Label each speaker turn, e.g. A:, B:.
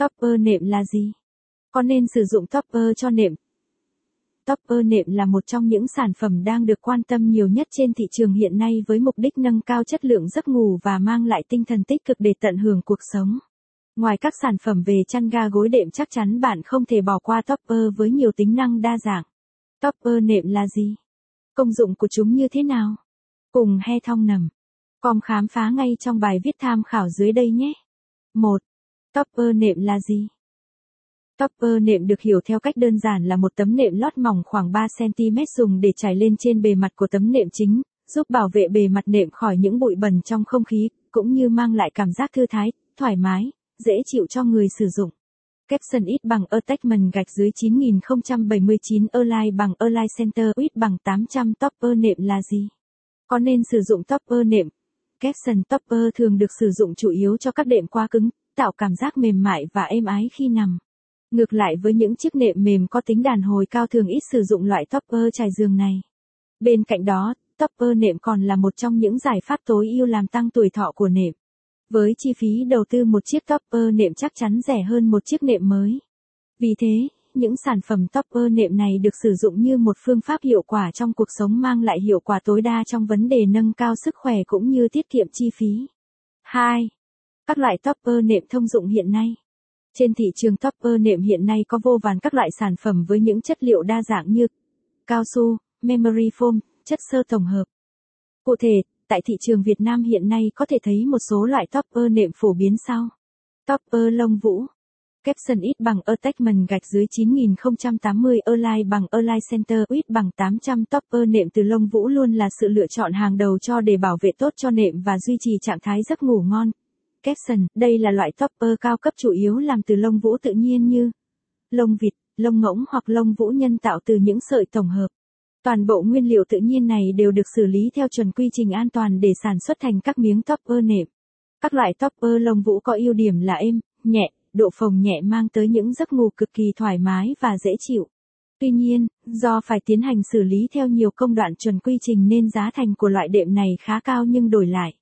A: Topper nệm là gì? Có nên sử dụng topper cho nệm? Topper nệm là một trong những sản phẩm đang được quan tâm nhiều nhất trên thị trường hiện nay với mục đích nâng cao chất lượng giấc ngủ và mang lại tinh thần tích cực để tận hưởng cuộc sống. Ngoài các sản phẩm về chăn ga gối đệm chắc chắn bạn không thể bỏ qua topper với nhiều tính năng đa dạng. Topper nệm là gì? Công dụng của chúng như thế nào? Cùng he thong nằm. Com khám phá ngay trong bài viết tham khảo dưới đây nhé. 1. Topper nệm là gì? Topper nệm được hiểu theo cách đơn giản là một tấm nệm lót mỏng khoảng 3cm dùng để trải lên trên bề mặt của tấm nệm chính, giúp bảo vệ bề mặt nệm khỏi những bụi bẩn trong không khí, cũng như mang lại cảm giác thư thái, thoải mái, dễ chịu cho người sử dụng. Capson ít bằng Attachment gạch dưới 9079 Align bằng Align Center ít bằng 800 Topper nệm là gì? Có nên sử dụng topper nệm? Capson topper thường được sử dụng chủ yếu cho các đệm quá cứng, tạo cảm giác mềm mại và êm ái khi nằm. Ngược lại với những chiếc nệm mềm có tính đàn hồi cao thường ít sử dụng loại topper trải giường này. Bên cạnh đó, topper nệm còn là một trong những giải pháp tối ưu làm tăng tuổi thọ của nệm. Với chi phí đầu tư một chiếc topper nệm chắc chắn rẻ hơn một chiếc nệm mới. Vì thế, những sản phẩm topper nệm này được sử dụng như một phương pháp hiệu quả trong cuộc sống mang lại hiệu quả tối đa trong vấn đề nâng cao sức khỏe cũng như tiết kiệm chi phí. 2. Các loại topper nệm thông dụng hiện nay. Trên thị trường topper nệm hiện nay có vô vàn các loại sản phẩm với những chất liệu đa dạng như cao su, memory foam, chất sơ tổng hợp. Cụ thể, tại thị trường Việt Nam hiện nay có thể thấy một số loại topper nệm phổ biến sau. Topper lông vũ. Capson ít bằng Attachment gạch dưới 9080 Align bằng Align Center ít bằng 800 Topper nệm từ lông vũ luôn là sự lựa chọn hàng đầu cho để bảo vệ tốt cho nệm và duy trì trạng thái giấc ngủ ngon. Capson, đây là loại topper cao cấp chủ yếu làm từ lông vũ tự nhiên như lông vịt, lông ngỗng hoặc lông vũ nhân tạo từ những sợi tổng hợp. Toàn bộ nguyên liệu tự nhiên này đều được xử lý theo chuẩn quy trình an toàn để sản xuất thành các miếng topper nệm. Các loại topper lông vũ có ưu điểm là êm, nhẹ, độ phồng nhẹ mang tới những giấc ngủ cực kỳ thoải mái và dễ chịu. Tuy nhiên, do phải tiến hành xử lý theo nhiều công đoạn chuẩn quy trình nên giá thành của loại đệm này khá cao nhưng đổi lại,